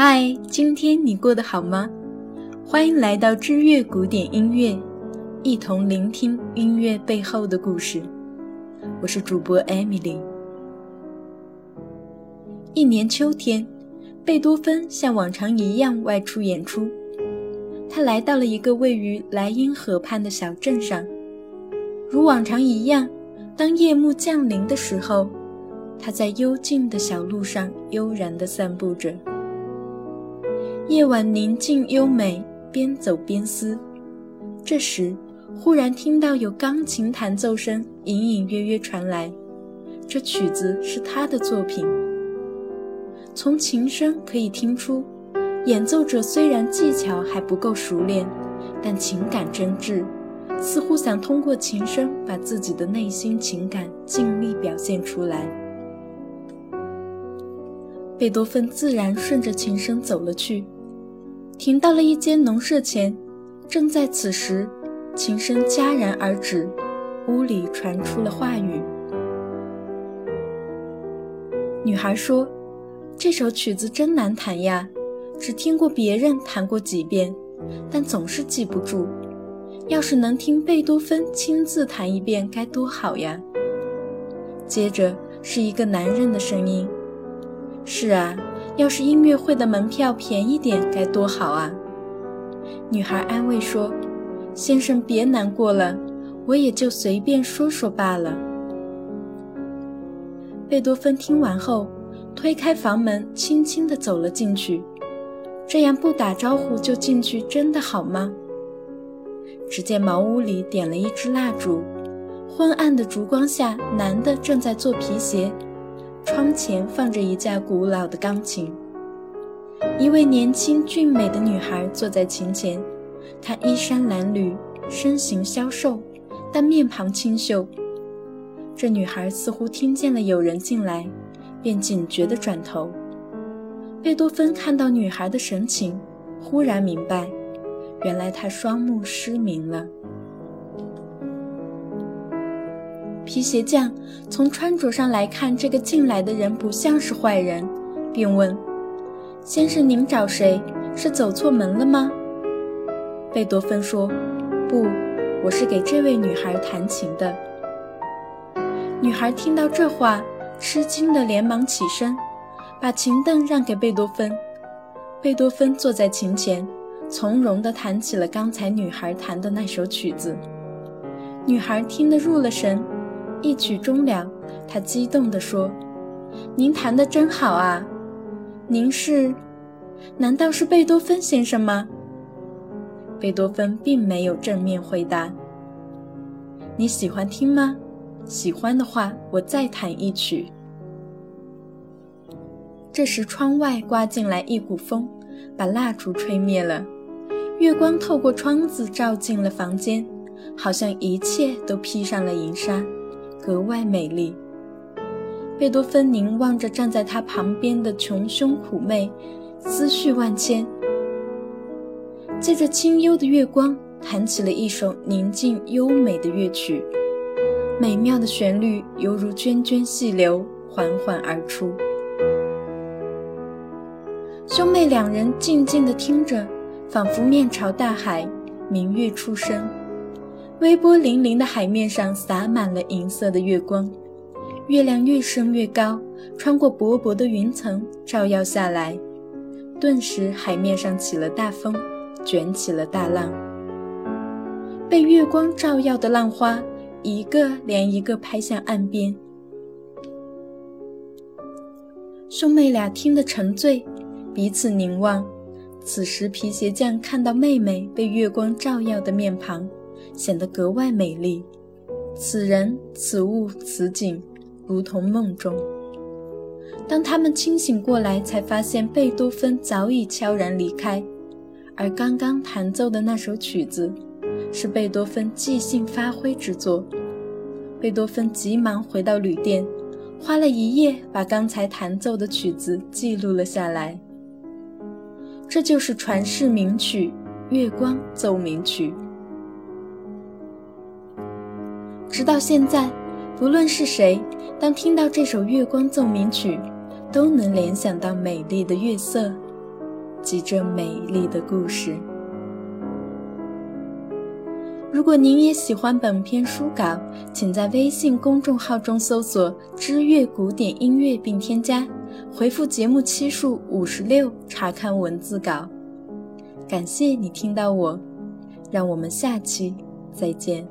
嗨，今天你过得好吗？欢迎来到知乐古典音乐，一同聆听音乐背后的故事。我是主播 Emily。一年秋天，贝多芬像往常一样外出演出。他来到了一个位于莱茵河畔的小镇上。如往常一样，当夜幕降临的时候，他在幽静的小路上悠然地散步着。夜晚宁静优美，边走边思。这时，忽然听到有钢琴弹奏声隐隐约约传来，这曲子是他的作品。从琴声可以听出，演奏者虽然技巧还不够熟练，但情感真挚，似乎想通过琴声把自己的内心情感尽力表现出来。贝多芬自然顺着琴声走了去。停到了一间农舍前，正在此时，琴声戛然而止，屋里传出了话语。女孩说：“这首曲子真难弹呀，只听过别人弹过几遍，但总是记不住。要是能听贝多芬亲自弹一遍，该多好呀！”接着是一个男人的声音：“是啊。”要是音乐会的门票便宜点，该多好啊！女孩安慰说：“先生，别难过了，我也就随便说说罢了。”贝多芬听完后，推开房门，轻轻地走了进去。这样不打招呼就进去，真的好吗？只见茅屋里点了一支蜡烛，昏暗的烛光下，男的正在做皮鞋。窗前放着一架古老的钢琴，一位年轻俊美的女孩坐在琴前，她衣衫褴褛，身形消瘦，但面庞清秀。这女孩似乎听见了有人进来，便警觉地转头。贝多芬看到女孩的神情，忽然明白，原来她双目失明了。皮鞋匠从穿着上来看，这个进来的人不像是坏人，便问：“先生，您找谁？是走错门了吗？”贝多芬说：“不，我是给这位女孩弹琴的。”女孩听到这话，吃惊的连忙起身，把琴凳让给贝多芬。贝多芬坐在琴前，从容地弹起了刚才女孩弹的那首曲子。女孩听得入了神。一曲终了，他激动地说：“您弹得真好啊！您是？难道是贝多芬先生吗？”贝多芬并没有正面回答。“你喜欢听吗？喜欢的话，我再弹一曲。”这时，窗外刮进来一股风，把蜡烛吹灭了。月光透过窗子照进了房间，好像一切都披上了银纱。格外美丽。贝多芬凝望着站在他旁边的穷凶苦魅，思绪万千。借着清幽的月光，弹起了一首宁静优美的乐曲，美妙的旋律犹如涓涓细流，缓缓而出。兄妹两人静静地听着，仿佛面朝大海，明月初升。微波粼粼的海面上洒满了银色的月光，月亮越升越高，穿过薄薄的云层照耀下来，顿时海面上起了大风，卷起了大浪。被月光照耀的浪花，一个连一个拍向岸边。兄妹俩听得沉醉，彼此凝望。此时皮鞋匠看到妹妹被月光照耀的面庞。显得格外美丽，此人、此物、此景，如同梦中。当他们清醒过来，才发现贝多芬早已悄然离开，而刚刚弹奏的那首曲子，是贝多芬即兴发挥之作。贝多芬急忙回到旅店，花了一夜把刚才弹奏的曲子记录了下来。这就是传世名曲《月光奏鸣曲》。直到现在，不论是谁，当听到这首《月光奏鸣曲》，都能联想到美丽的月色、及这美丽的故事。如果您也喜欢本篇书稿，请在微信公众号中搜索“知乐古典音乐”并添加，回复节目期数五十六查看文字稿。感谢你听到我，让我们下期再见。